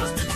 Just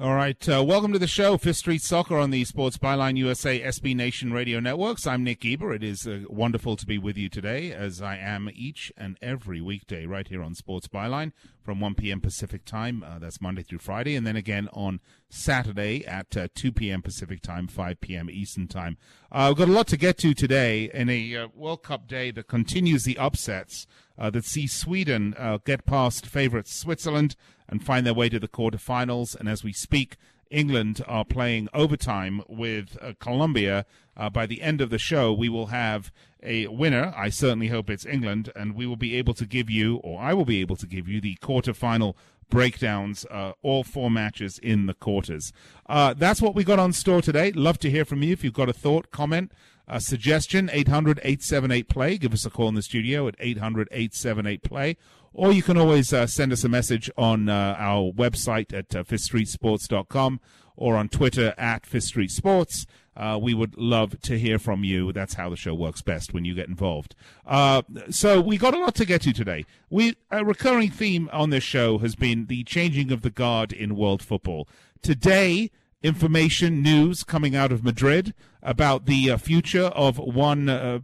All right, uh, welcome to the show, Fifth Street Soccer on the Sports Byline USA SB Nation radio networks. I'm Nick Geber. It is uh, wonderful to be with you today, as I am each and every weekday right here on Sports Byline from 1 p.m. Pacific time. Uh, that's Monday through Friday, and then again on Saturday at uh, 2 p.m. Pacific time, 5 p.m. Eastern time. Uh, we've got a lot to get to today in a uh, World Cup day that continues the upsets that see Sweden get past favorites Switzerland and find their way to the quarterfinals. And as we speak, England are playing overtime with uh, Colombia. Uh, by the end of the show, we will have a winner. I certainly hope it's England, and we will be able to give you, or I will be able to give you, the quarterfinal breakdowns, uh, all four matches in the quarters. Uh, that's what we got on store today. Love to hear from you if you've got a thought, comment, a suggestion. 800 878 play. Give us a call in the studio at 800 878 play or you can always uh, send us a message on uh, our website at uh, fifthstreetsports.com or on Twitter at Fifth Sports. Uh, we would love to hear from you. That's how the show works best when you get involved. Uh, so we got a lot to get to today. We a recurring theme on this show has been the changing of the guard in world football. Today, information news coming out of Madrid about the uh, future of one uh,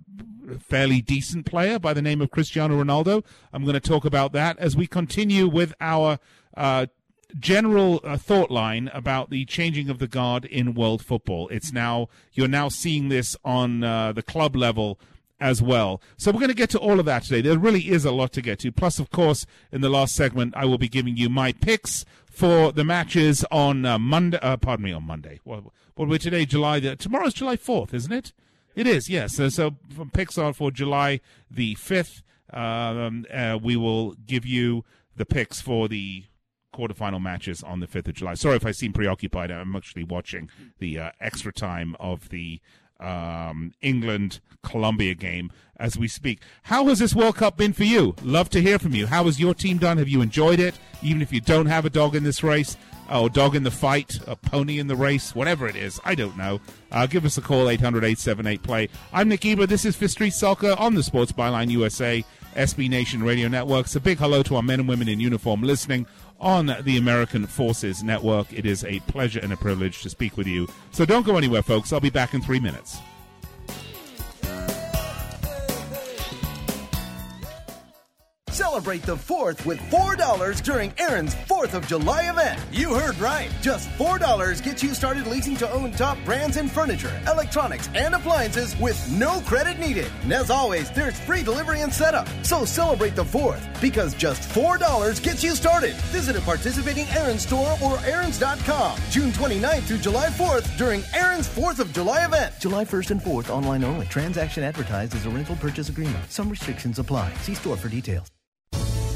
fairly decent player by the name of Cristiano Ronaldo. I'm going to talk about that as we continue with our uh, general uh, thought line about the changing of the guard in world football. It's now you're now seeing this on uh, the club level as well. So we're going to get to all of that today. There really is a lot to get to. Plus, of course, in the last segment, I will be giving you my picks for the matches on uh, Monday. Uh, pardon me, on Monday. What, what we're today? July. The, tomorrow's July fourth, isn't it? It is, yes. So, so from Pixar for July the 5th, um, uh, we will give you the picks for the quarterfinal matches on the 5th of July. Sorry if I seem preoccupied. I'm actually watching the uh, extra time of the um, England Colombia game as we speak. How has this World Cup been for you? Love to hear from you. How has your team done? Have you enjoyed it? Even if you don't have a dog in this race, or dog in the fight, a pony in the race, whatever it is, I don't know. Uh, give us a call, 800 878 play. I'm Nick Geber. This is Fifth Street Soccer on the Sports Byline USA, SB Nation Radio Networks. A big hello to our men and women in uniform listening on the American Forces Network. It is a pleasure and a privilege to speak with you. So don't go anywhere, folks. I'll be back in three minutes. Celebrate the 4th with $4 during Aaron's 4th of July event. You heard right. Just $4 gets you started leasing to own top brands in furniture, electronics, and appliances with no credit needed. And as always, there's free delivery and setup. So celebrate the 4th because just $4 gets you started. Visit a participating Aaron's store or Aaron's.com June 29th through July 4th during Aaron's 4th of July event. July 1st and 4th online only. Transaction advertised as a rental purchase agreement. Some restrictions apply. See store for details.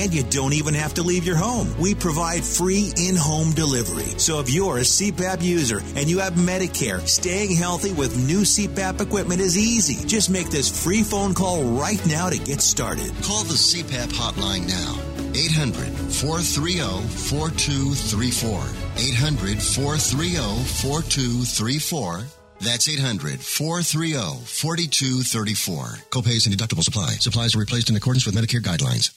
and you don't even have to leave your home. We provide free in home delivery. So if you're a CPAP user and you have Medicare, staying healthy with new CPAP equipment is easy. Just make this free phone call right now to get started. Call the CPAP hotline now. 800 430 4234. 800 430 4234. That's 800 430 4234. Copays and deductibles apply. Supplies are replaced in accordance with Medicare guidelines.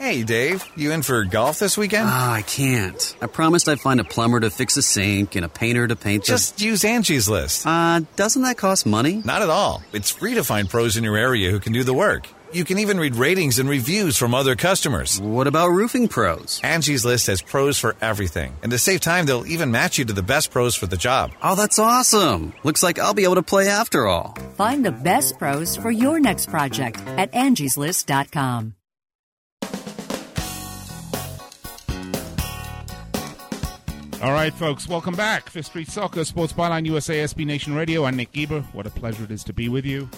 Hey, Dave, you in for golf this weekend? Ah, I can't. I promised I'd find a plumber to fix a sink and a painter to paint the... Just use Angie's List. Uh, doesn't that cost money? Not at all. It's free to find pros in your area who can do the work. You can even read ratings and reviews from other customers. What about roofing pros? Angie's List has pros for everything. And to save time, they'll even match you to the best pros for the job. Oh, that's awesome. Looks like I'll be able to play after all. Find the best pros for your next project at angieslist.com. All right, folks, welcome back. Fifth Street Soccer, Sports Byline USA, SB Nation Radio. I'm Nick Geber. What a pleasure it is to be with you.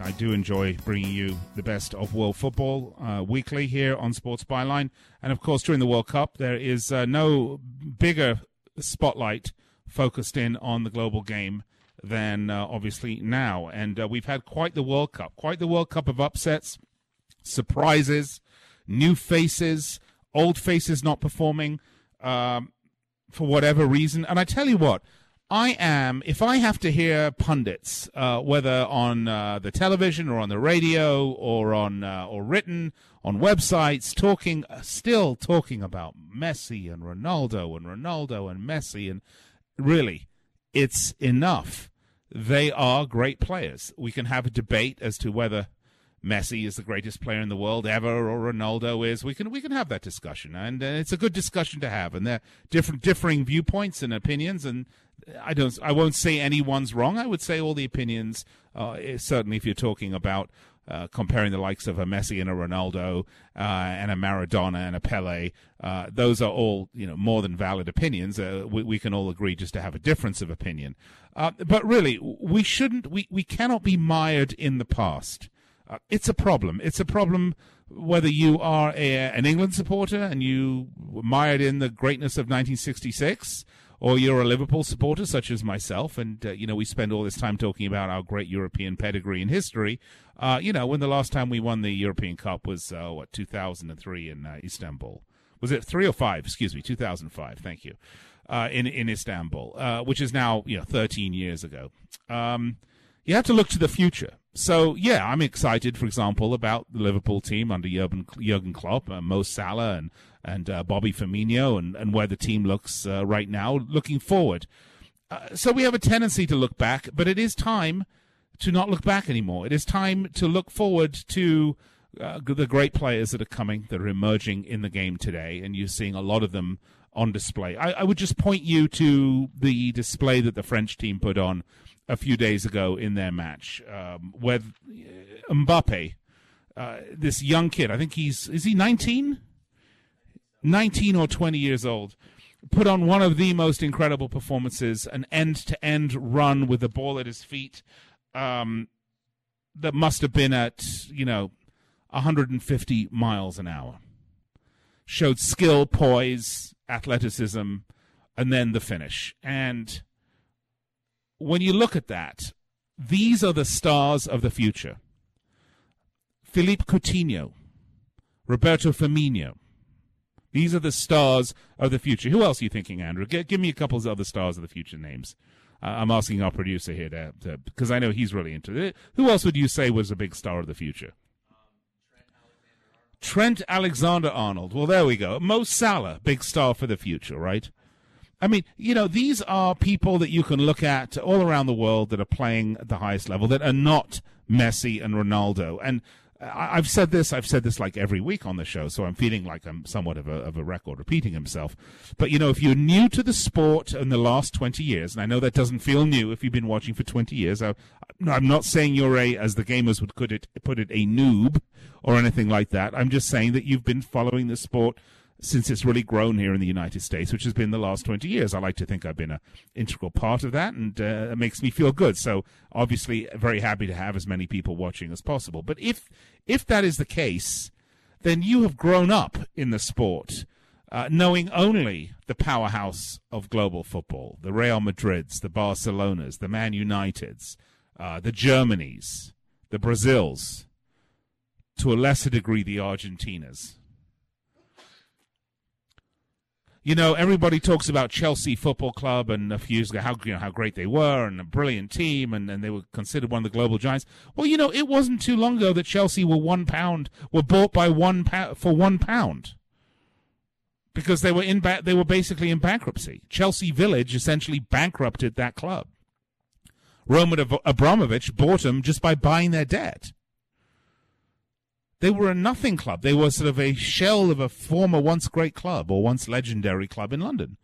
I do enjoy bringing you the best of world football uh, weekly here on Sports Byline. And of course, during the World Cup, there is uh, no bigger spotlight focused in on the global game than uh, obviously now. And uh, we've had quite the World Cup, quite the World Cup of upsets, surprises, new faces, old faces not performing. Um, for whatever reason. And I tell you what, I am, if I have to hear pundits, uh, whether on uh, the television or on the radio or on uh, or written on websites, talking, still talking about Messi and Ronaldo and Ronaldo and Messi, and really, it's enough. They are great players. We can have a debate as to whether Messi is the greatest player in the world ever, or Ronaldo is. We can we can have that discussion, and uh, it's a good discussion to have. And there are different differing viewpoints and opinions, and I don't I won't say anyone's wrong. I would say all the opinions. Uh, certainly, if you're talking about uh, comparing the likes of a Messi and a Ronaldo uh, and a Maradona and a Pele, uh, those are all you know more than valid opinions. Uh, we, we, can all agree just to have a difference of opinion. But really, we shouldn't. We we cannot be mired in the past. Uh, it's a problem. It's a problem whether you are a, an England supporter and you mired in the greatness of 1966, or you're a Liverpool supporter, such as myself, and uh, you know we spend all this time talking about our great European pedigree and history. Uh, you know, when the last time we won the European Cup was uh, what 2003 in uh, Istanbul. Was it three or five? Excuse me, 2005. Thank you. Uh, in in Istanbul, which is now you know 13 years ago. Um, you have to look to the future so yeah, I'm excited, for example, about the Liverpool team under Jurgen, Jurgen Klopp, uh, Mo Salah, and and uh, Bobby Firmino, and, and where the team looks uh, right now. Looking forward, uh, so we have a tendency to look back, but it is time to not look back anymore. It is time to look forward to uh, the great players that are coming, that are emerging in the game today, and you're seeing a lot of them on display. I, I would just point you to the display that the French team put on a few days ago in their match um, with Mbappe, uh, this young kid. I think he's is he 19? 19 or 20 years old. Put on one of the most incredible performances, an end to end run with the ball at his feet um, that must have been at, you know, 150 miles an hour. Showed skill, poise, athleticism, and then the finish. And when you look at that, these are the stars of the future. Philippe Coutinho, Roberto Firmino. These are the stars of the future. Who else are you thinking, Andrew? G- give me a couple of other stars of the future names. Uh, I'm asking our producer here to, because I know he's really into it. Who else would you say was a big star of the future? Trent Alexander Arnold. Well, there we go. Mo Salah, big star for the future, right? I mean, you know, these are people that you can look at all around the world that are playing at the highest level that are not Messi and Ronaldo. And I've said this, I've said this like every week on the show, so I'm feeling like I'm somewhat of a, of a record repeating himself. But, you know, if you're new to the sport in the last 20 years, and I know that doesn't feel new if you've been watching for 20 years, I, I'm not saying you're a, as the gamers would put it, put it, a noob or anything like that. I'm just saying that you've been following the sport since it's really grown here in the United States, which has been the last 20 years. I like to think I've been an integral part of that, and uh, it makes me feel good. So obviously, very happy to have as many people watching as possible. But if if that is the case, then you have grown up in the sport. uh, knowing only the powerhouse of global football, the Real Madrids, the Barcelonas, the Man Uniteds, uh, the Germanys, the Brazils, to a lesser degree, the Argentinas. You know, everybody talks about Chelsea Football Club and a few years ago how you know how great they were and a brilliant team and, and they were considered one of the global giants. Well, you know, it wasn't too long ago that Chelsea were one pound were bought by one pound for one pound because they were in ba- they were basically in bankruptcy. Chelsea Village essentially bankrupted that club. Roman Abramovich bought them just by buying their debt. They were a nothing club. They were sort of a shell of a former once great club or once legendary club in London.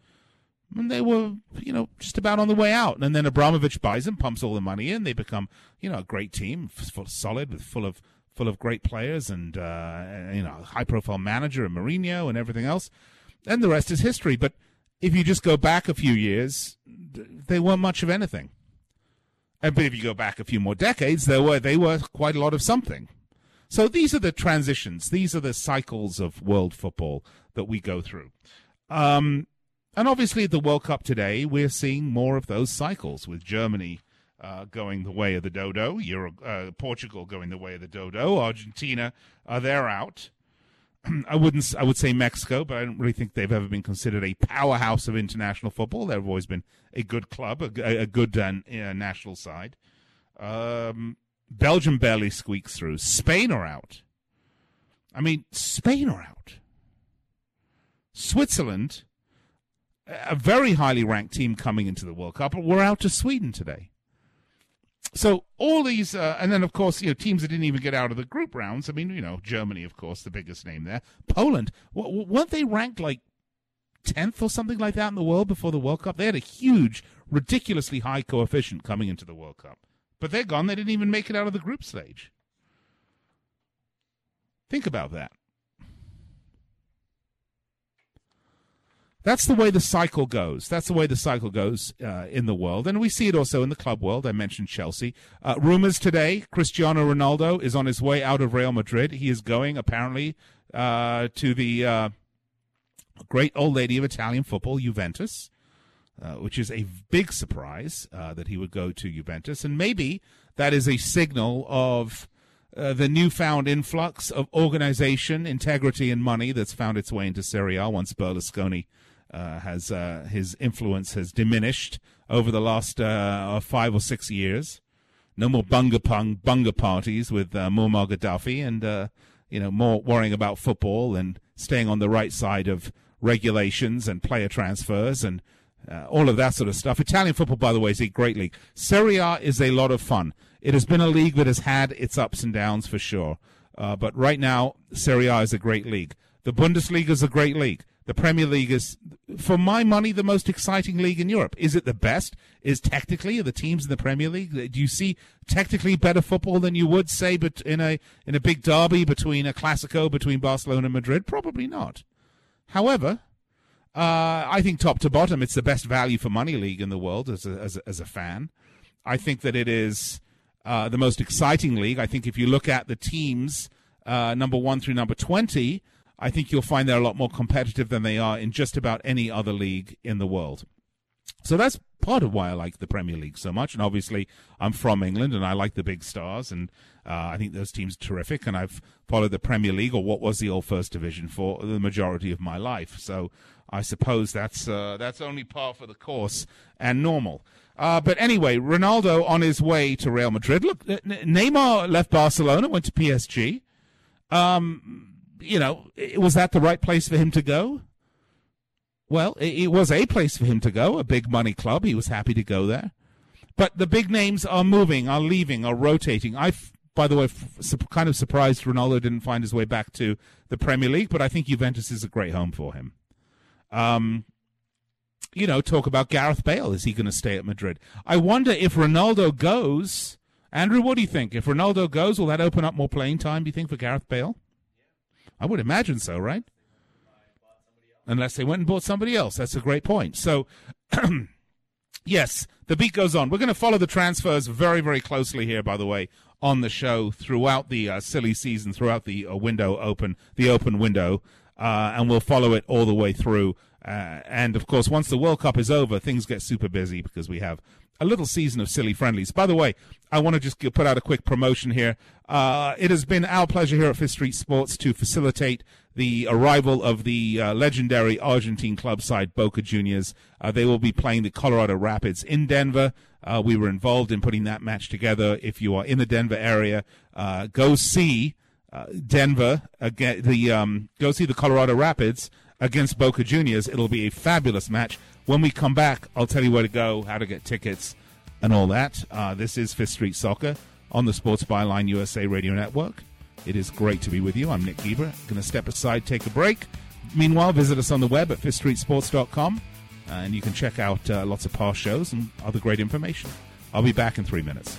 And they were, you know, just about on the way out. And then Abramovich buys them, pumps all the money in. They become, you know, a great team, solid, with full of full of great players and uh, you know, high profile manager and Mourinho and everything else. And the rest is history. But if you just go back a few years, they weren't much of anything. And but if you go back a few more decades, they were they were quite a lot of something. So these are the transitions. These are the cycles of world football that we go through. Um, and obviously, at the World Cup today, we're seeing more of those cycles with Germany uh, going the way of the dodo, Euro, uh, Portugal going the way of the dodo, Argentina, uh, they're out. I wouldn't. I would say Mexico, but I don't really think they've ever been considered a powerhouse of international football. They've always been a good club, a, a good uh, national side. Um, Belgium barely squeaks through. Spain are out. I mean, Spain are out. Switzerland, a very highly ranked team coming into the World Cup, we're out to Sweden today. So all these, uh, and then of course, you know, teams that didn't even get out of the group rounds. I mean, you know, Germany, of course, the biggest name there. Poland, w- weren't they ranked like tenth or something like that in the world before the World Cup? They had a huge, ridiculously high coefficient coming into the World Cup. But they're gone. They didn't even make it out of the group stage. Think about that. That's the way the cycle goes. That's the way the cycle goes uh, in the world. And we see it also in the club world. I mentioned Chelsea. Uh, rumors today Cristiano Ronaldo is on his way out of Real Madrid. He is going, apparently, uh, to the uh, great old lady of Italian football, Juventus uh, which is a big surprise uh, that he would go to Juventus. And maybe that is a signal of uh, the newfound influx of organization, integrity, and money that's found its way into Serie A once Berlusconi uh, has uh, his influence has diminished over the last uh, five or six years. No more bunga pung bunga parties with Muammar Gaddafi, and you know more worrying about football and staying on the right side of regulations and player transfers and uh, all of that sort of stuff. Italian football, by the way, is a great league. Serie A is a lot of fun. It has been a league that has had its ups and downs for sure. Uh, but right now, Serie A is a great league. The Bundesliga is a great league. The Premier League is, for my money, the most exciting league in Europe. Is it the best? Is technically the teams in the Premier League? Do you see technically better football than you would say, but in a in a big derby between a Clasico between Barcelona and Madrid? Probably not. However, uh, I think top to bottom, it's the best value for money league in the world as a, as a, as a fan. I think that it is uh, the most exciting league. I think if you look at the teams, uh, number one through number 20, I think you'll find they're a lot more competitive than they are in just about any other league in the world. So that's part of why I like the Premier League so much. And obviously, I'm from England and I like the big stars. And uh, I think those teams are terrific. And I've followed the Premier League or what was the old First Division for the majority of my life. So I suppose that's uh, that's only par for the course and normal. Uh, but anyway, Ronaldo on his way to Real Madrid. Look, Neymar left Barcelona, went to PSG. Um, you know, was that the right place for him to go? Well, it was a place for him to go, a big money club. He was happy to go there. But the big names are moving, are leaving, are rotating. I, by the way, kind of surprised Ronaldo didn't find his way back to the Premier League, but I think Juventus is a great home for him. Um, you know, talk about Gareth Bale. Is he going to stay at Madrid? I wonder if Ronaldo goes. Andrew, what do you think? If Ronaldo goes, will that open up more playing time, do you think, for Gareth Bale? I would imagine so, right? Unless they went and bought somebody else. That's a great point. So, yes, the beat goes on. We're going to follow the transfers very, very closely here, by the way, on the show throughout the uh, silly season, throughout the uh, window open, the open window. Uh, and we'll follow it all the way through. Uh, and of course, once the World Cup is over, things get super busy because we have a little season of silly friendlies. By the way, I want to just put out a quick promotion here. Uh, it has been our pleasure here at Fifth Street Sports to facilitate the arrival of the uh, legendary Argentine club side Boca Juniors. Uh, they will be playing the Colorado Rapids in Denver. Uh, we were involved in putting that match together. If you are in the Denver area, uh, go see uh, Denver again. The um, go see the Colorado Rapids against Boca Juniors. It'll be a fabulous match. When we come back, I'll tell you where to go, how to get tickets, and all that. Uh, this is Fifth Street Soccer on the Sports Byline USA Radio Network. It is great to be with you. I'm Nick Geber. Going to step aside, take a break. Meanwhile, visit us on the web at fifthstreetsports.com, uh, and you can check out uh, lots of past shows and other great information. I'll be back in three minutes.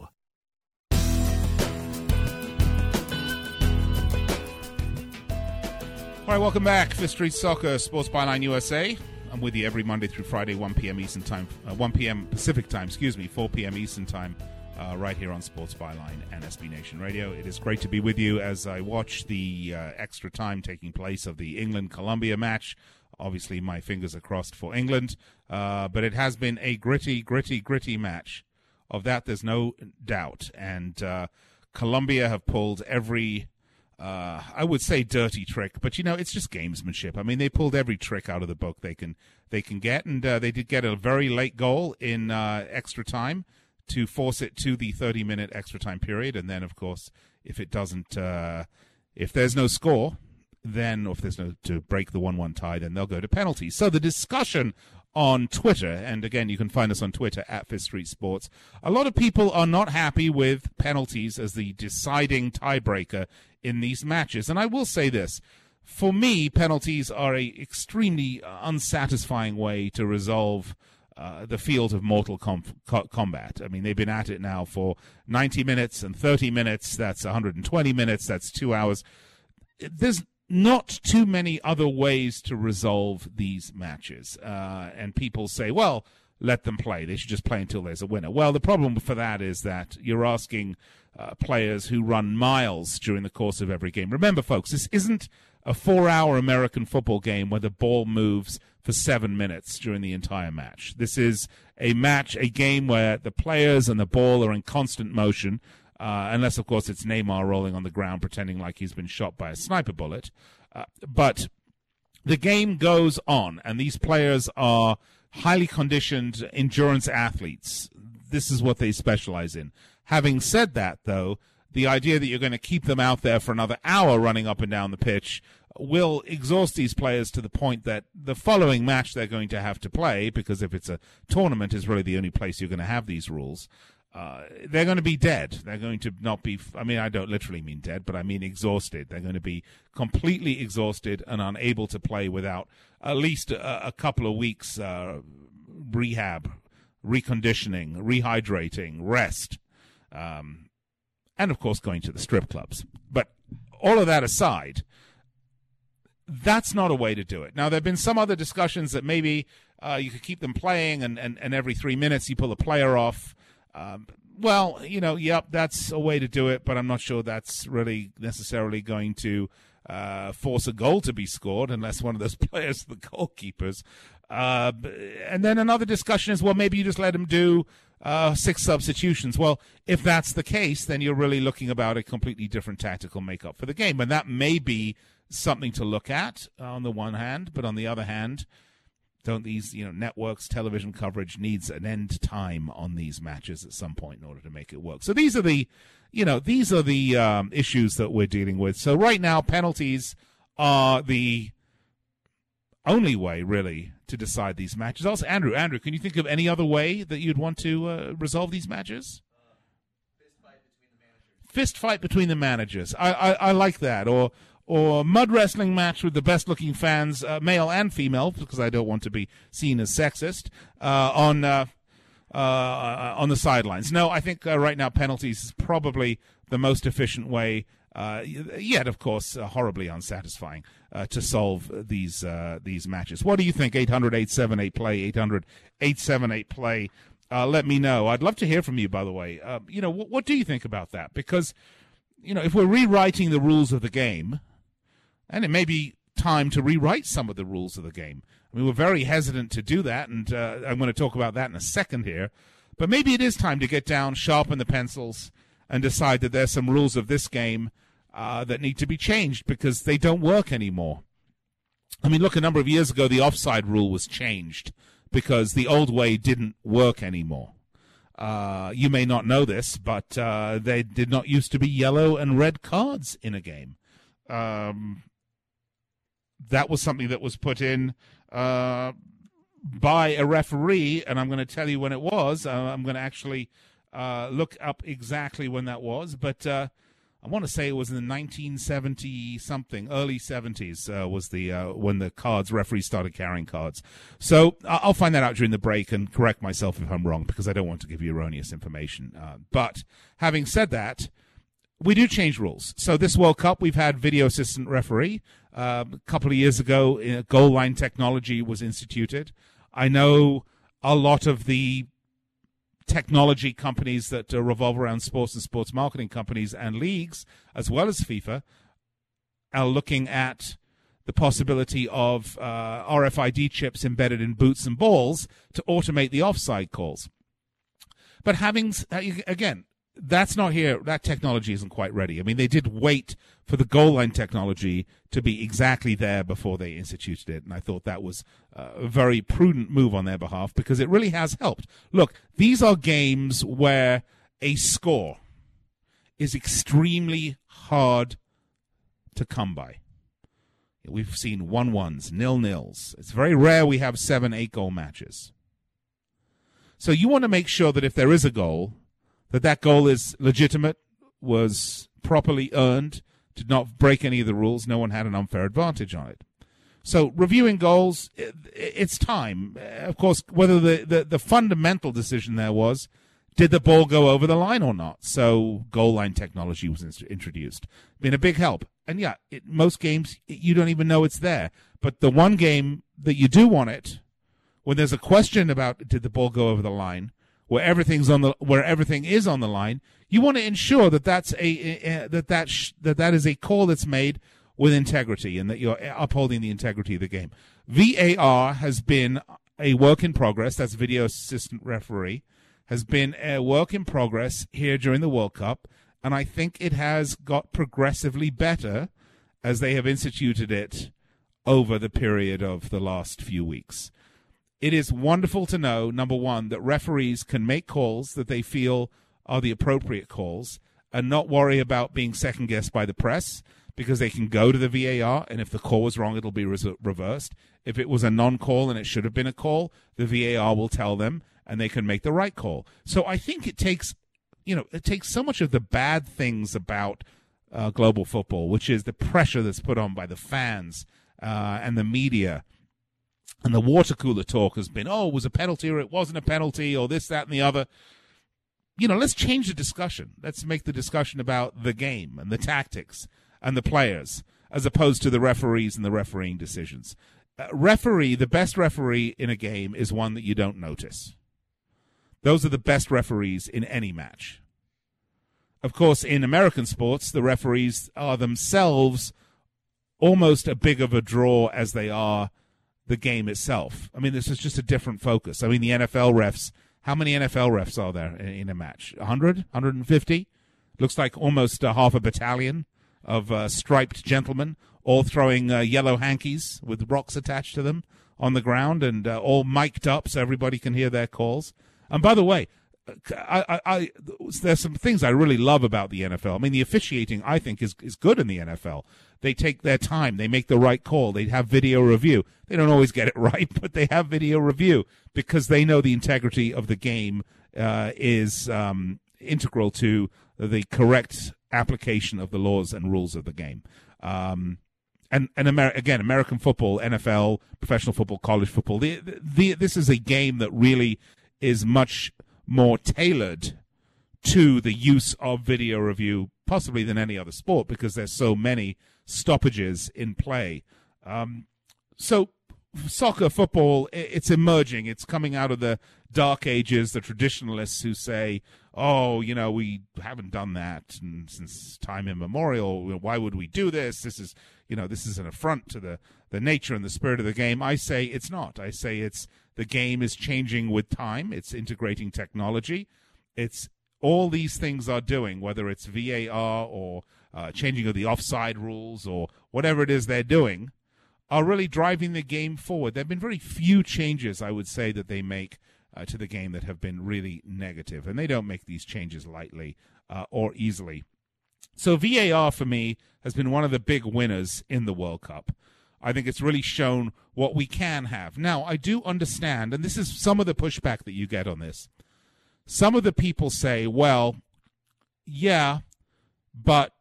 All right, welcome back. Fifth Street Soccer, Sports Byline USA. I'm with you every Monday through Friday, 1 p.m. Eastern Time, uh, 1 p.m. Pacific Time, excuse me, 4 p.m. Eastern Time, uh, right here on Sports Byline and SB Nation Radio. It is great to be with you as I watch the uh, extra time taking place of the England Colombia match. Obviously, my fingers are crossed for England, uh, but it has been a gritty, gritty, gritty match. Of that, there's no doubt. And uh, Colombia have pulled every uh, I would say dirty trick, but you know it's just gamesmanship. I mean, they pulled every trick out of the book they can they can get, and uh, they did get a very late goal in uh, extra time to force it to the 30 minute extra time period, and then of course if it doesn't, uh, if there's no score, then or if there's no to break the one one tie, then they'll go to penalties. So the discussion on Twitter, and again, you can find us on Twitter at Fifth Street Sports. A lot of people are not happy with penalties as the deciding tiebreaker in these matches. And I will say this for me, penalties are a extremely unsatisfying way to resolve uh, the field of mortal co- combat. I mean, they've been at it now for 90 minutes and 30 minutes. That's 120 minutes. That's two hours. There's not too many other ways to resolve these matches. Uh, and people say, well, let them play. They should just play until there's a winner. Well, the problem for that is that you're asking uh, players who run miles during the course of every game. Remember, folks, this isn't a four hour American football game where the ball moves for seven minutes during the entire match. This is a match, a game where the players and the ball are in constant motion uh, unless, of course, it's Neymar rolling on the ground pretending like he's been shot by a sniper bullet. Uh, but the game goes on, and these players are highly conditioned endurance athletes. This is what they specialize in. Having said that, though, the idea that you're going to keep them out there for another hour running up and down the pitch will exhaust these players to the point that the following match they're going to have to play, because if it's a tournament, is really the only place you're going to have these rules uh, they're going to be dead. They're going to not be. I mean, I don't literally mean dead, but I mean exhausted. They're going to be completely exhausted and unable to play without at least a, a couple of weeks uh, rehab, reconditioning, rehydrating, rest, um, and of course going to the strip clubs. But all of that aside, that's not a way to do it. Now, there have been some other discussions that maybe uh, you could keep them playing, and, and, and every three minutes you pull a player off. Um, well, you know, yep, that's a way to do it, but I'm not sure that's really necessarily going to uh, force a goal to be scored unless one of those players, the goalkeepers. Uh, and then another discussion is, well, maybe you just let him do uh, six substitutions. Well, if that's the case, then you're really looking about a completely different tactical makeup for the game, and that may be something to look at on the one hand, but on the other hand, don't these you know networks television coverage needs an end time on these matches at some point in order to make it work? So these are the you know these are the um, issues that we're dealing with. So right now penalties are the only way really to decide these matches also andrew andrew can you think of any other way that you'd want to uh, resolve these matches fist fight between the managers. I, I, I like that. Or or mud wrestling match with the best looking fans, uh, male and female, because I don't want to be seen as sexist, uh, on uh, uh on the sidelines. No, I think uh, right now penalties is probably the most efficient way. Uh, yet, of course, horribly unsatisfying Uh, to solve these uh, these matches. What do you think? 800 878 play, 800 878 play. Uh, let me know. I'd love to hear from you, by the way. you know, what, what do you think about that? Because, you know, if we're rewriting the rules of the game, and it may be time to rewrite some of the rules of the game. I mean, we're very hesitant to do that, and uh, I'm going to talk about that in a second here. But maybe it is time to get down, sharpen the pencils, and decide that there's some rules of this game uh, that need to be changed because they don't work anymore. I mean, look, a number of years ago, the offside rule was changed because the old way didn't work anymore. Uh, you may not know this, but uh, they did not used to be yellow and red cards in a game. Um, that was something that was put in uh, by a referee, and I'm going to tell you when it was. Uh, I'm going to actually uh, look up exactly when that was, but uh, I want to say it was in the 1970 something, early 70s uh, was the uh, when the cards referees started carrying cards. So I'll find that out during the break and correct myself if I'm wrong because I don't want to give you erroneous information. but having said that we do change rules. So this World Cup, we've had video assistant referee. Uh, a couple of years ago, uh, goal line technology was instituted. I know a lot of the technology companies that uh, revolve around sports and sports marketing companies and leagues, as well as FIFA, are looking at the possibility of uh, RFID chips embedded in boots and balls to automate the offside calls. But having uh, again, that's not here. That technology isn't quite ready. I mean, they did wait for the goal line technology to be exactly there before they instituted it, and I thought that was uh, a very prudent move on their behalf because it really has helped. Look, these are games where a score is extremely hard to come by. We've seen one ones, nil nils. It's very rare we have seven, eight goal matches. So you want to make sure that if there is a goal, that that goal is legitimate, was properly earned, did not break any of the rules, no one had an unfair advantage on it. So reviewing goals, it's time. Of course, whether the, the, the, fundamental decision there was, did the ball go over the line or not? So goal line technology was introduced. Been a big help. And yeah, it, most games, you don't even know it's there. But the one game that you do want it, when there's a question about did the ball go over the line, where everything's on the where everything is on the line, you want to ensure that that's a, that that sh- that that is a call that's made with integrity and that you're upholding the integrity of the game. VAR has been a work in progress. That's video assistant referee has been a work in progress here during the World Cup, and I think it has got progressively better as they have instituted it over the period of the last few weeks it is wonderful to know, number one, that referees can make calls that they feel are the appropriate calls and not worry about being second guessed by the press because they can go to the VAR and if the call was wrong, it'll be reversed. If it was a non call and it should have been a call, the VAR will tell them and they can make the right call. So I think it takes, you know, it takes so much of the bad things about uh, global football, which is the pressure that's put on by the fans uh, and the media and the water cooler talk has been, oh, it was a penalty or it wasn't a penalty or this, that, and the other. You know, let's change the discussion. Let's make the discussion about the game and the tactics and the players as opposed to the referees and the refereeing decisions. Uh, referee, the best referee in a game is one that you don't notice. Those are the best referees in any match. Of course, in American sports, the referees are themselves almost as big of a draw as they are the game itself. I mean, this is just a different focus. I mean, the NFL refs, how many NFL refs are there in, in a match? 100? 150? Looks like almost half a battalion of uh, striped gentlemen, all throwing uh, yellow hankies with rocks attached to them on the ground and uh, all mic'd up so everybody can hear their calls. And by the way, I, I, I, there's some things I really love about the NFL. I mean, the officiating I think is is good in the NFL. They take their time, they make the right call, they have video review. They don't always get it right, but they have video review because they know the integrity of the game uh, is um, integral to the correct application of the laws and rules of the game. Um, and and Amer- again, American football, NFL, professional football, college football. The, the, this is a game that really is much more tailored to the use of video review, possibly than any other sport, because there's so many stoppages in play. Um, so, soccer, football, it's emerging. It's coming out of the dark ages, the traditionalists who say, oh, you know, we haven't done that since time immemorial. Why would we do this? This is, you know, this is an affront to the, the nature and the spirit of the game. I say it's not. I say it's the game is changing with time. It's integrating technology. It's all these things are doing, whether it's VAR or uh, changing of the offside rules or whatever it is they're doing, are really driving the game forward. There have been very few changes, I would say, that they make uh, to the game that have been really negative, and they don't make these changes lightly uh, or easily. So VAR for me has been one of the big winners in the World Cup. I think it's really shown what we can have. Now, I do understand, and this is some of the pushback that you get on this. Some of the people say, well, yeah, but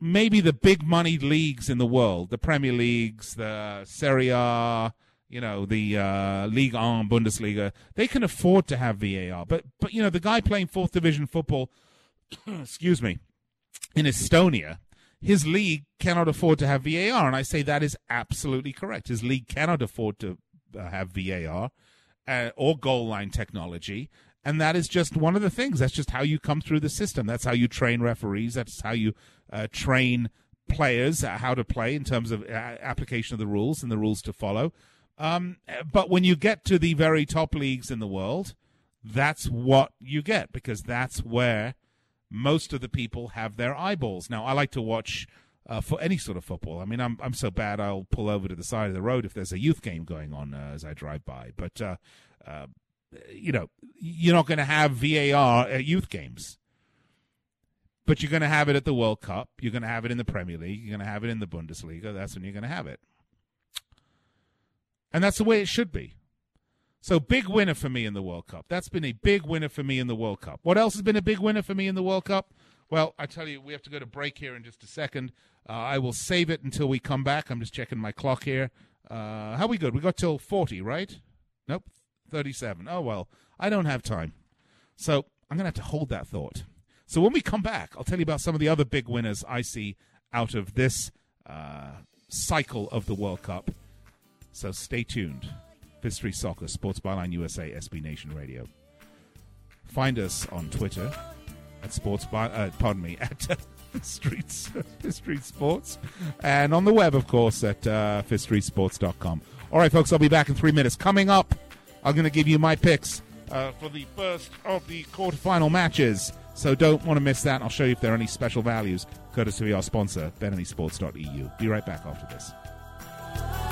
maybe the big money leagues in the world, the Premier Leagues, the Serie A, you know, the uh, Ligue 1, Bundesliga, they can afford to have VAR. But, but you know, the guy playing fourth division football, excuse me, in Estonia, his league cannot afford to have VAR. And I say that is absolutely correct. His league cannot afford to uh, have VAR uh, or goal line technology. And that is just one of the things. That's just how you come through the system. That's how you train referees. That's how you uh, train players uh, how to play in terms of uh, application of the rules and the rules to follow. Um, but when you get to the very top leagues in the world, that's what you get because that's where most of the people have their eyeballs. Now, I like to watch uh, for any sort of football. I mean, I'm I'm so bad I'll pull over to the side of the road if there's a youth game going on uh, as I drive by. But uh, uh you know, you're not going to have VAR at youth games. but you're going to have it at the World Cup. You're going to have it in the Premier League. You're going to have it in the Bundesliga. That's when you're going to have it. And that's the way it should be. So, big winner for me in the World Cup. That's been a big winner for me in the World Cup. What else has been a big winner for me in the World Cup? Well, I tell you, we have to go to break here in just a second. Uh, I will save it until we come back. I'm just checking my clock here. Uh, how we good? We got till 40, right? Nope, 37. Oh, well, I don't have time. So, I'm going to have to hold that thought. So, when we come back, I'll tell you about some of the other big winners I see out of this uh, cycle of the World Cup. So, stay tuned. Street Soccer, Sports Byline USA, SB Nation Radio. Find us on Twitter at Sports by, uh, pardon me, at uh, Streets, Street Sports, and on the web, of course, at uh, fifthstreetsports.com. All right, folks, I'll be back in three minutes. Coming up, I'm going to give you my picks uh, for the first of the quarterfinal matches. So don't want to miss that. I'll show you if there are any special values, courtesy of our sponsor, BetanySports.eu. Be right back after this.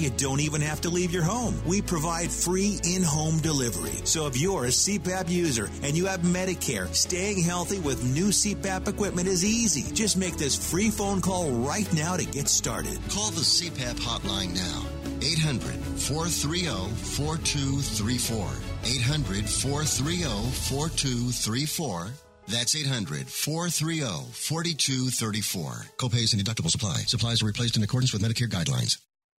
you don't even have to leave your home. We provide free in home delivery. So if you're a CPAP user and you have Medicare, staying healthy with new CPAP equipment is easy. Just make this free phone call right now to get started. Call the CPAP hotline now. 800 430 4234. 800 430 4234. That's 800 430 4234. Copays and deductibles apply. Supplies are replaced in accordance with Medicare guidelines.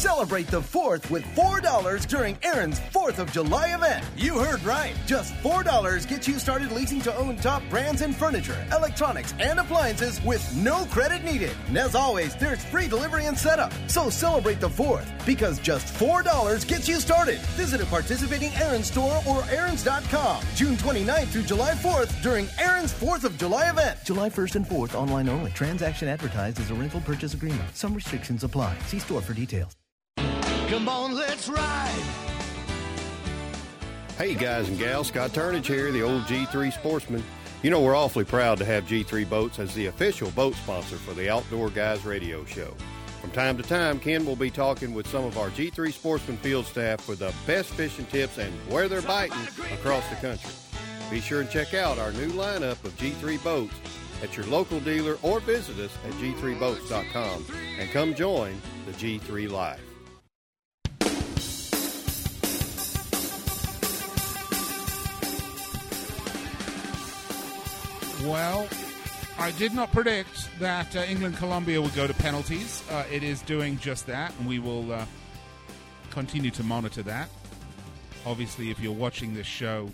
Celebrate the 4th with $4 during Aaron's 4th of July event. You heard right. Just $4 gets you started leasing to own top brands in furniture, electronics, and appliances with no credit needed. And as always, there's free delivery and setup. So celebrate the 4th because just $4 gets you started. Visit a participating Aaron's store or Aaron's.com June 29th through July 4th during Aaron's 4th of July event. July 1st and 4th online only. Transaction advertised as a rental purchase agreement. Some restrictions apply. See store for details. Come on, let's ride. Hey, guys and gals, Scott Turnage here, the old G3 sportsman. You know, we're awfully proud to have G3 Boats as the official boat sponsor for the Outdoor Guys radio show. From time to time, Ken will be talking with some of our G3 Sportsman field staff for the best fishing tips and where they're biting across the country. Be sure and check out our new lineup of G3 boats at your local dealer or visit us at g3boats.com and come join the G3 Life. Well, I did not predict that uh, England Colombia would go to penalties. Uh, it is doing just that, and we will uh, continue to monitor that. Obviously, if you're watching this show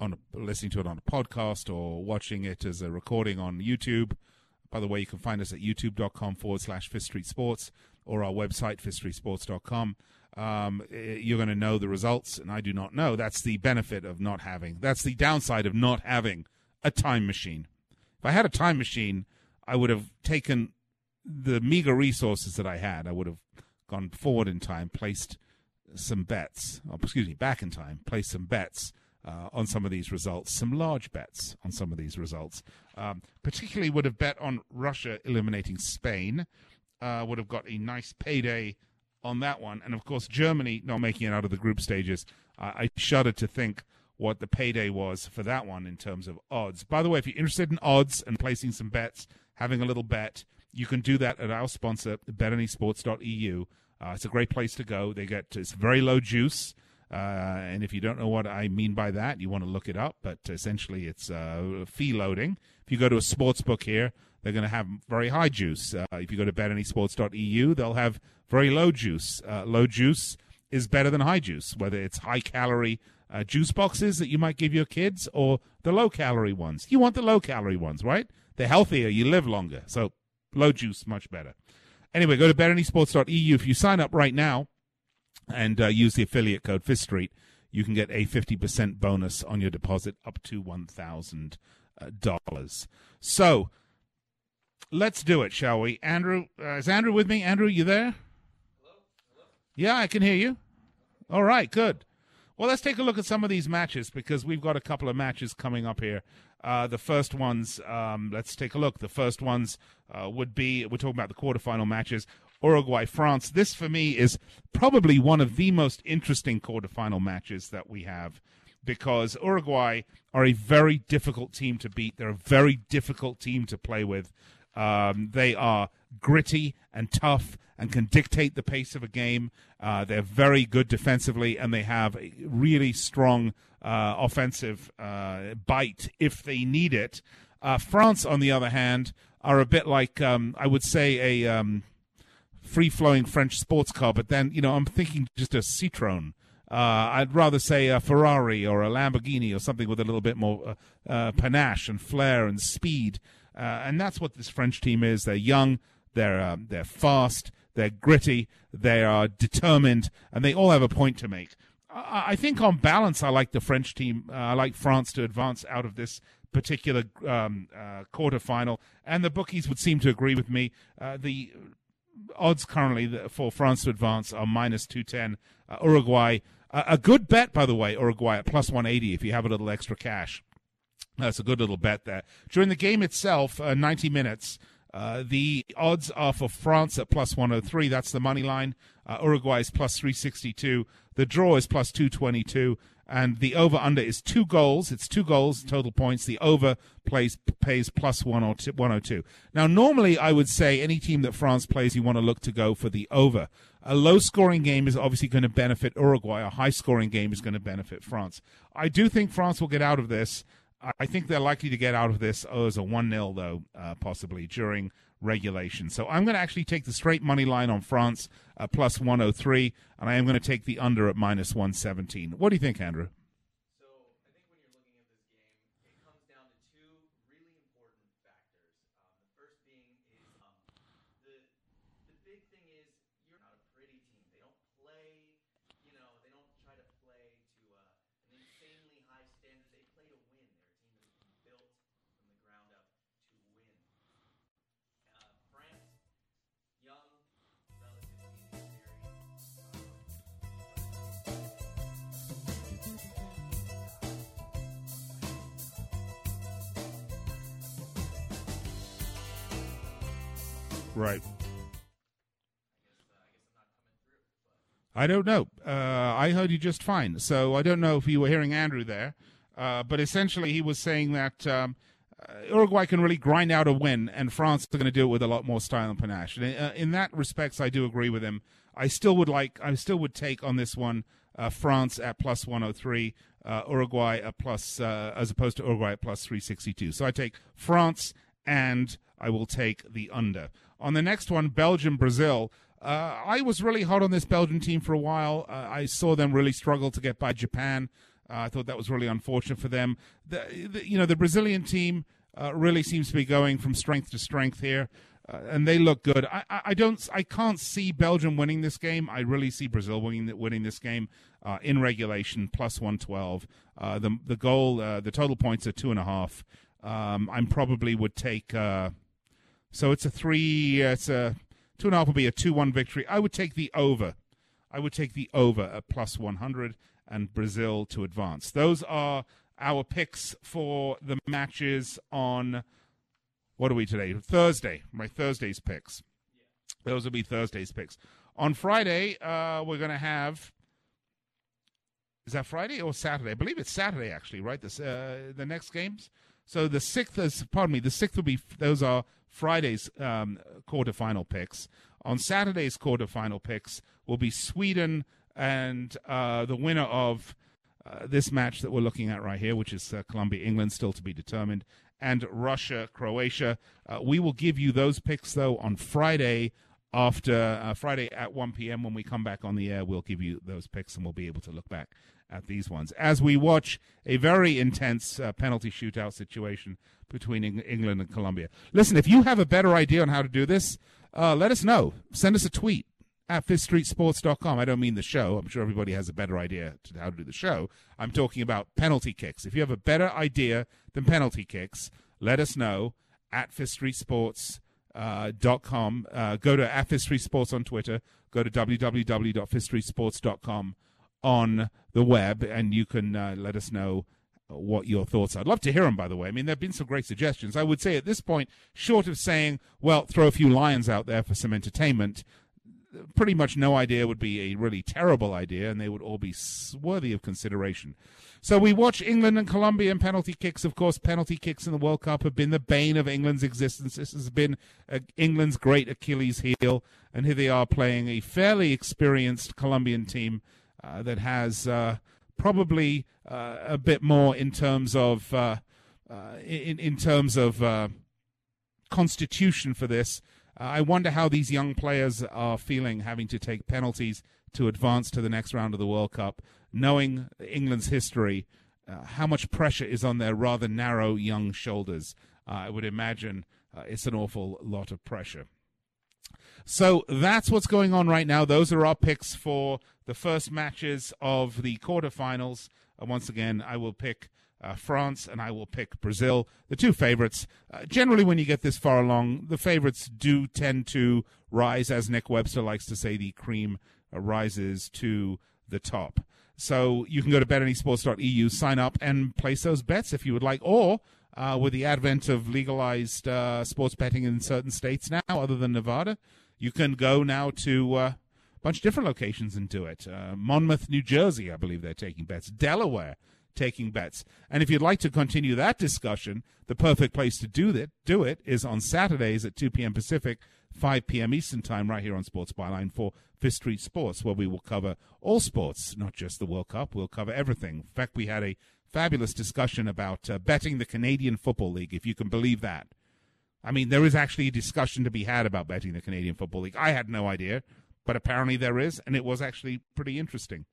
on a, listening to it on a podcast or watching it as a recording on YouTube, by the way, you can find us at youtube.com forward slash Fifth Street Sports or our website, fifthstreetsports.com. Um, you're going to know the results, and I do not know. That's the benefit of not having. That's the downside of not having a time machine. If I had a time machine, I would have taken the meager resources that I had. I would have gone forward in time, placed some bets. Oh, excuse me, back in time, placed some bets uh, on some of these results, some large bets on some of these results. Um, particularly would have bet on Russia eliminating Spain. Uh, would have got a nice payday on that one, and of course Germany not making it out of the group stages. Uh, I shudder to think what the payday was for that one in terms of odds. By the way, if you're interested in odds and placing some bets, having a little bet, you can do that at our sponsor, betanysports.eu. Uh, it's a great place to go. They get it's very low juice. Uh, and if you don't know what I mean by that, you want to look it up. But essentially, it's uh, fee loading. If you go to a sports book here, they're going to have very high juice. Uh, if you go to betanysports.eu, they'll have very low juice. Uh, low juice is better than high juice, whether it's high calorie uh, juice boxes that you might give your kids or the low calorie ones. You want the low calorie ones, right? They're healthier, you live longer. So low juice, much better. Anyway, go to betanysports.eu. If you sign up right now and uh, use the affiliate code Fifth Street, you can get a 50% bonus on your deposit up to $1,000. Uh, so let's do it, shall we? Andrew, uh, is Andrew with me? Andrew, you there? Hello? Hello? Yeah, I can hear you. All right, good. Well, let's take a look at some of these matches because we've got a couple of matches coming up here. Uh, the first ones, um, let's take a look. The first ones uh, would be we're talking about the quarterfinal matches. Uruguay, France. This for me is probably one of the most interesting quarterfinal matches that we have because Uruguay are a very difficult team to beat. They're a very difficult team to play with. Um, they are gritty and tough and can dictate the pace of a game. Uh, they're very good defensively and they have a really strong uh, offensive uh, bite if they need it. Uh, France, on the other hand, are a bit like um, I would say a um, free-flowing French sports car, but then you know I'm thinking just a Citroen. Uh, I'd rather say a Ferrari or a Lamborghini or something with a little bit more uh, uh, panache and flair and speed. Uh, and that's what this French team is. They're young, they're uh, they're fast, they're gritty, they are determined, and they all have a point to make. I, I think on balance, I like the French team. Uh, I like France to advance out of this particular um, quarterfinal, and the bookies would seem to agree with me. the odds currently for France to advance are minus 210. Uh, Uruguay, uh, a good bet, by the way, Uruguay at plus 180 if you have a little extra cash. That's a good little bet there. During the game itself, uh, 90 minutes, uh, the odds are for France at plus 103. That's the money line. Uh, Uruguay is plus 362. The draw is plus 222 and the over under is two goals. It's two goals total points. The over plays pays plus 102. Now, normally I would say any team that France plays, you want to look to go for the over. A low scoring game is obviously going to benefit Uruguay. A high scoring game is going to benefit France. I do think France will get out of this. I think they're likely to get out of this as a 1 0, though, uh, possibly during regulation. So I'm going to actually take the straight money line on France uh, plus 103, and I am going to take the under at minus 117. What do you think, Andrew? Right. I don't know. Uh, I heard you just fine. So I don't know if you were hearing Andrew there. Uh, but essentially, he was saying that um, uh, Uruguay can really grind out a win, and France are going to do it with a lot more style and panache. And uh, in that respects, I do agree with him. I still would like, I still would take on this one uh, France at plus 103, uh, Uruguay at plus, as opposed to Uruguay at plus 362. So I take France, and I will take the under. On the next one, Belgium, Brazil. Uh, I was really hot on this Belgian team for a while. Uh, I saw them really struggle to get by Japan. Uh, I thought that was really unfortunate for them. The, the you know, the Brazilian team uh, really seems to be going from strength to strength here, uh, and they look good. I, I, I, don't, I can't see Belgium winning this game. I really see Brazil winning, winning this game uh, in regulation, plus one twelve. the the goal, the total points are two and a half. Um, I probably would take. So it's a three. It's a two and a half will be a two-one victory. I would take the over I would take the over at plus 100 and Brazil to advance. Those are our picks for the matches on what are we today? Thursday. My Thursday's picks. Those will be Thursday's picks. On Friday, uh, we're going to have. Is that Friday or Saturday? I believe it's Saturday, actually, right? This, uh, the next games. So the sixth is, pardon me, the sixth will be, those are Friday's um, quarterfinal picks. On Saturday's quarterfinal picks will be Sweden and uh, the winner of uh, this match that we're looking at right here, which is uh, Colombia England, still to be determined, and Russia Croatia. Uh, we will give you those picks, though, on Friday after uh, Friday at 1 p.m. when we come back on the air. We'll give you those picks and we'll be able to look back at these ones as we watch a very intense uh, penalty shootout situation between England and Colombia. Listen, if you have a better idea on how to do this, uh, let us know. Send us a tweet at fifthstreetsports.com. I don't mean the show. I'm sure everybody has a better idea to how to do the show. I'm talking about penalty kicks. If you have a better idea than penalty kicks, let us know at fifthstreetsports.com. Uh, uh, go to at on Twitter. Go to www.fifthstreetsports.com on the web, and you can uh, let us know what your thoughts are. I'd love to hear them, by the way. I mean, there have been some great suggestions. I would say at this point, short of saying, well, throw a few lions out there for some entertainment, pretty much no idea would be a really terrible idea, and they would all be worthy of consideration. So we watch England and Colombia in penalty kicks. Of course, penalty kicks in the World Cup have been the bane of England's existence. This has been uh, England's great Achilles heel, and here they are playing a fairly experienced Colombian team uh, that has uh, probably uh, a bit more in terms of uh, in in terms of constitution for this. I wonder how these young players are feeling having to take penalties to advance to the next round of the World Cup, knowing England's history. How much pressure is on their rather narrow young shoulders? I would imagine it's an awful lot of pressure. So that's what's going on right now. Those are our picks for the first matches of the quarterfinals. Uh, once again, I will pick uh, France and I will pick Brazil, the two favorites. Uh, generally, when you get this far along, the favorites do tend to rise, as Nick Webster likes to say, the cream rises to the top. So you can go to betanysports.eu, sign up, and place those bets if you would like. Or uh, with the advent of legalized uh, sports betting in certain states now, other than Nevada, you can go now to uh, a bunch of different locations and do it. Uh, Monmouth, New Jersey, I believe they're taking bets. Delaware taking bets. And if you'd like to continue that discussion, the perfect place to do that do it is on Saturdays at 2 p.m. Pacific, 5 p.m. Eastern Time, right here on Sports Byline for Fifth Street Sports, where we will cover all sports, not just the World Cup. We'll cover everything. In fact, we had a fabulous discussion about uh, betting the Canadian Football League, if you can believe that. I mean, there is actually a discussion to be had about betting the Canadian Football League. I had no idea, but apparently there is, and it was actually pretty interesting.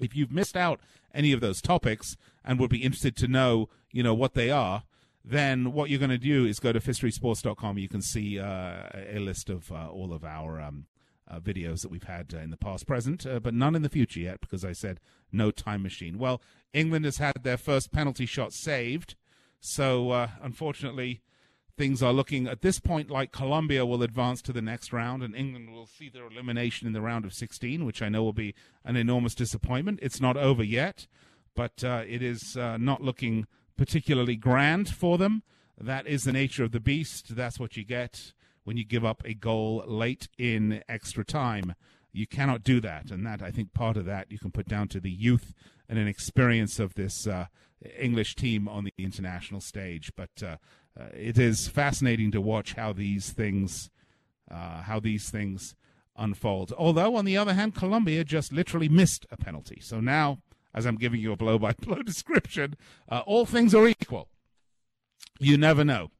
If you've missed out any of those topics and would be interested to know, you know, what they are, then what you're going to do is go to fifthstreetsports.com. You can see uh, a list of uh, all of our um, uh, videos that we've had uh, in the past, present, uh, but none in the future yet because I said no time machine. Well, England has had their first penalty shot saved, so uh, unfortunately, things are looking at this point like Colombia will advance to the next round and England will see their elimination in the round of 16, which I know will be an enormous disappointment. It's not over yet, but uh, it is uh, not looking particularly grand for them. That is the nature of the beast. That's what you get when you give up a goal late in extra time. You cannot do that, and that I think part of that you can put down to the youth and an experience of this uh, English team on the international stage. But uh, uh, it is fascinating to watch how these things uh, how these things unfold. Although, on the other hand, Colombia just literally missed a penalty. So now, as I'm giving you a blow by blow description, uh, all things are equal. You never know.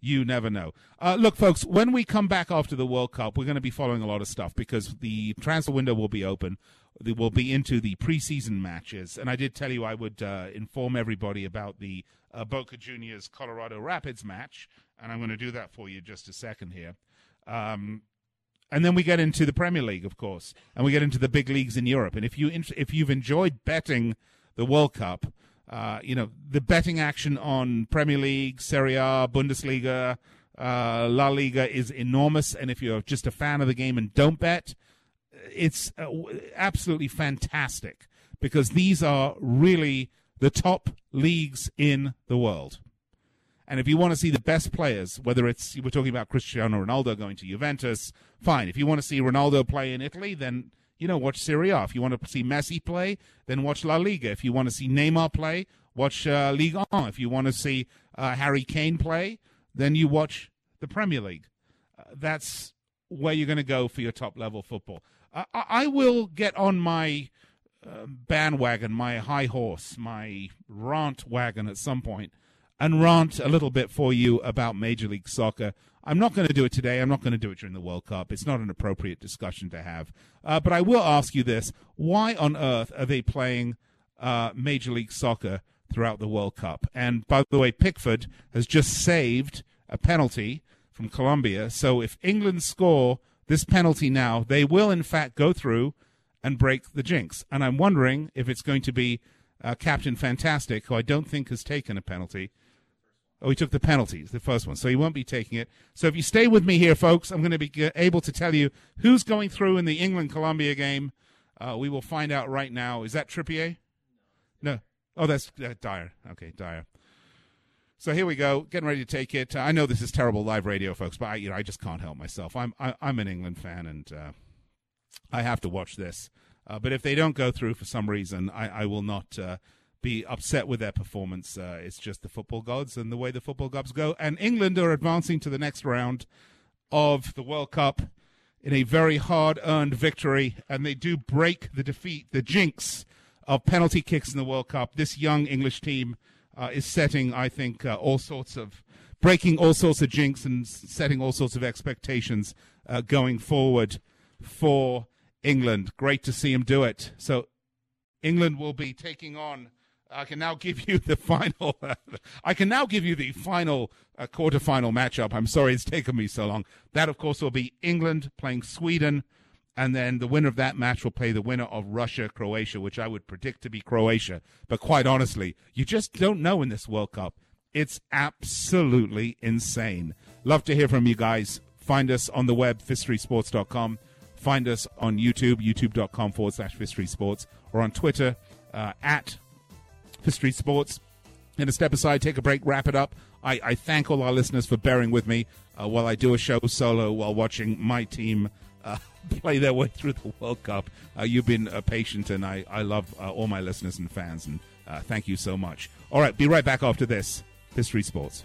You never know. Uh, look, folks, when we come back after the World Cup, we're going to be following a lot of stuff because the transfer window will be open. We'll be into the preseason matches. And I did tell you I would uh, inform everybody about the uh, Boca Juniors Colorado Rapids match, and I'm going to do that for you just a second here. Um, and then we get into the Premier League, of course, and we get into the big leagues in Europe. And if you if you've enjoyed betting the World Cup, uh, you know the betting action on Premier League, Serie A, Bundesliga, uh, La Liga is enormous. And if you're just a fan of the game and don't bet, it's uh, absolutely fantastic because these are really the top leagues in the world. And if you want to see the best players, whether it's we're talking about Cristiano Ronaldo going to Juventus, fine. If you want to see Ronaldo play in Italy, then you know watch Serie A. If you want to see Messi play, then watch La Liga. If you want to see Neymar play, watch uh, Ligue 1. If you want to see uh, Harry Kane play, then you watch the Premier League. Uh, that's where you're going to go for your top level football. I, I will get on my uh, bandwagon, my high horse, my rant wagon at some point and rant a little bit for you about Major League Soccer. I'm not going to do it today. I'm not going to do it during the World Cup. It's not an appropriate discussion to have. Uh, but I will ask you this why on earth are they playing uh, Major League Soccer throughout the World Cup? And by the way, Pickford has just saved a penalty from Colombia. So if England score this penalty now, they will in fact go through and break the jinx. And I'm wondering if it's going to be uh, Captain Fantastic, who I don't think has taken a penalty Oh, he took the penalties, the first one, so he won't be taking it. So if you stay with me here, folks, I'm going to be able to tell you who's going through in the England Colombia game. Uh, we will find out right now. Is that Trippier? No. Oh, that's uh, Dier. Okay, Dier. So here we go, getting ready to take it. I know this is terrible live radio, folks, but I, you know, I just can't help myself. I'm I, am i am an England fan, and uh, I have to watch this. Uh, but if they don't go through for some reason, I, I will not uh, be upset with their performance. Uh, it's just the football gods and the way the football gods go. And England are advancing to the next round of the World Cup in a very hard earned victory, and they do break the defeat, the jinx of penalty kicks in the World Cup. This young English team uh, is setting, I think, uh, all sorts of breaking all sorts of jinx and setting all sorts of expectations uh, going forward for England. Great to see him do it. So England will be taking on I can now give you the final. I can now give you the final uh, quarterfinal matchup. I'm sorry it's taken me so long. That, of course, will be England playing Sweden, and then the winner of that match will play the winner of Russia Croatia, which I would predict to be Croatia. But quite honestly, you just don't know in this World Cup. It's absolutely insane. Love to hear from you guys. Find us on the web, fifthstreetsports.com. Find us on YouTube, youtube.com forward slash fifthstreetsports, or on Twitter uh, at Street Sports. And to step aside, take a break, wrap it up. I, I thank all our listeners for bearing with me uh, while I do a show solo while watching my team uh, play their way through the World Cup. Uh, you've been uh, patient, and I, I love uh, all my listeners and fans, and uh, thank you so much. All right, be right back after this. History Sports.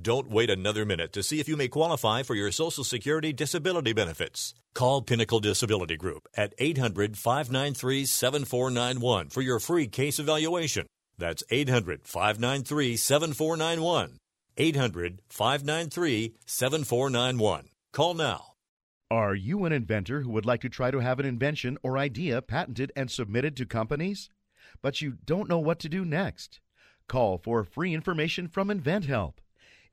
Don't wait another minute to see if you may qualify for your Social Security disability benefits. Call Pinnacle Disability Group at 800 593 7491 for your free case evaluation. That's 800 593 7491. 800 593 7491. Call now. Are you an inventor who would like to try to have an invention or idea patented and submitted to companies? But you don't know what to do next? Call for free information from InventHelp.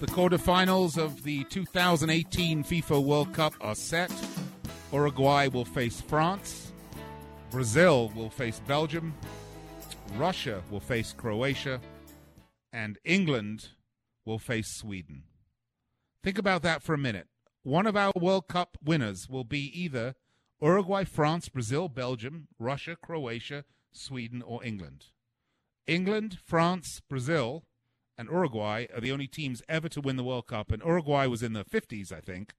the quarterfinals of the 2018 FIFA World Cup are set. Uruguay will face France. Brazil will face Belgium. Russia will face Croatia. And England will face Sweden. Think about that for a minute. One of our World Cup winners will be either Uruguay, France, Brazil, Belgium, Russia, Croatia, Sweden, or England. England, France, Brazil, and Uruguay are the only teams ever to win the World Cup. And Uruguay was in the 50s, I think.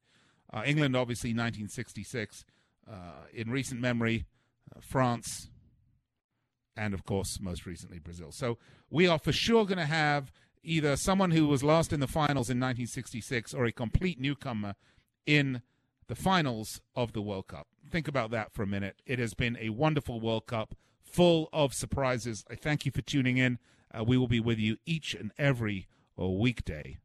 Uh, England, obviously, 1966. Uh, in recent memory, uh, France, and of course, most recently, Brazil. So we are for sure going to have either someone who was last in the finals in 1966 or a complete newcomer in the finals of the World Cup. Think about that for a minute. It has been a wonderful World Cup full of surprises. I thank you for tuning in. Uh, we will be with you each and every uh, weekday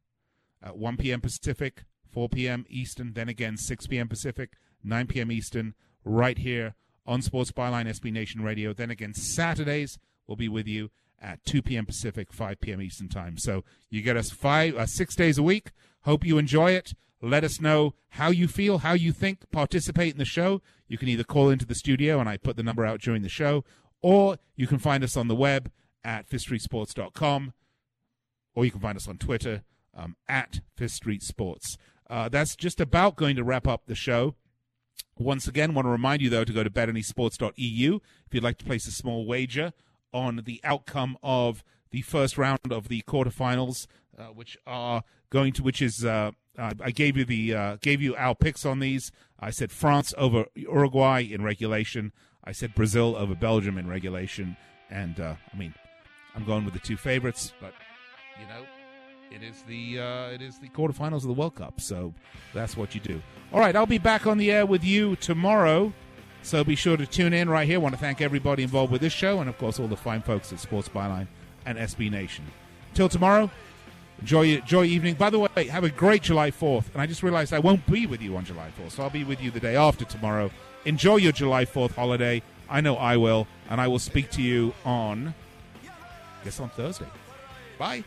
at 1 p.m. Pacific, 4 p.m. Eastern, then again 6 p.m. Pacific, 9 p.m. Eastern, right here on Sports Byline SB Nation Radio. Then again Saturdays, we'll be with you at 2 p.m. Pacific, 5 p.m. Eastern Time. So you get us five, uh, six days a week. Hope you enjoy it. Let us know how you feel, how you think. Participate in the show. You can either call into the studio, and I put the number out during the show, or you can find us on the web at fifthstreetsports.com, or you can find us on Twitter um, at Fifth. Uh, that's just about going to wrap up the show. Once again, want to remind you though to go to betanysports.eu if you'd like to place a small wager on the outcome of the first round of the quarterfinals, uh, which are going to, which is, uh, uh, I gave you the uh, gave you our picks on these. I said France over Uruguay in regulation. I said Brazil over Belgium in regulation, and uh, I mean, I'm going with the two favorites, but you know, it is the uh, it is the quarterfinals of the World Cup, so that's what you do. All right, I'll be back on the air with you tomorrow, so be sure to tune in right here. I want to thank everybody involved with this show, and of course all the fine folks at Sports Byline and SB Nation. Till tomorrow, enjoy your, enjoy your evening. By the way, have a great July 4th, and I just realized I won't be with you on July 4th, so I'll be with you the day after tomorrow. Enjoy your July 4th holiday. I know I will, and I will speak to you on, Guess on Thursday. Bye.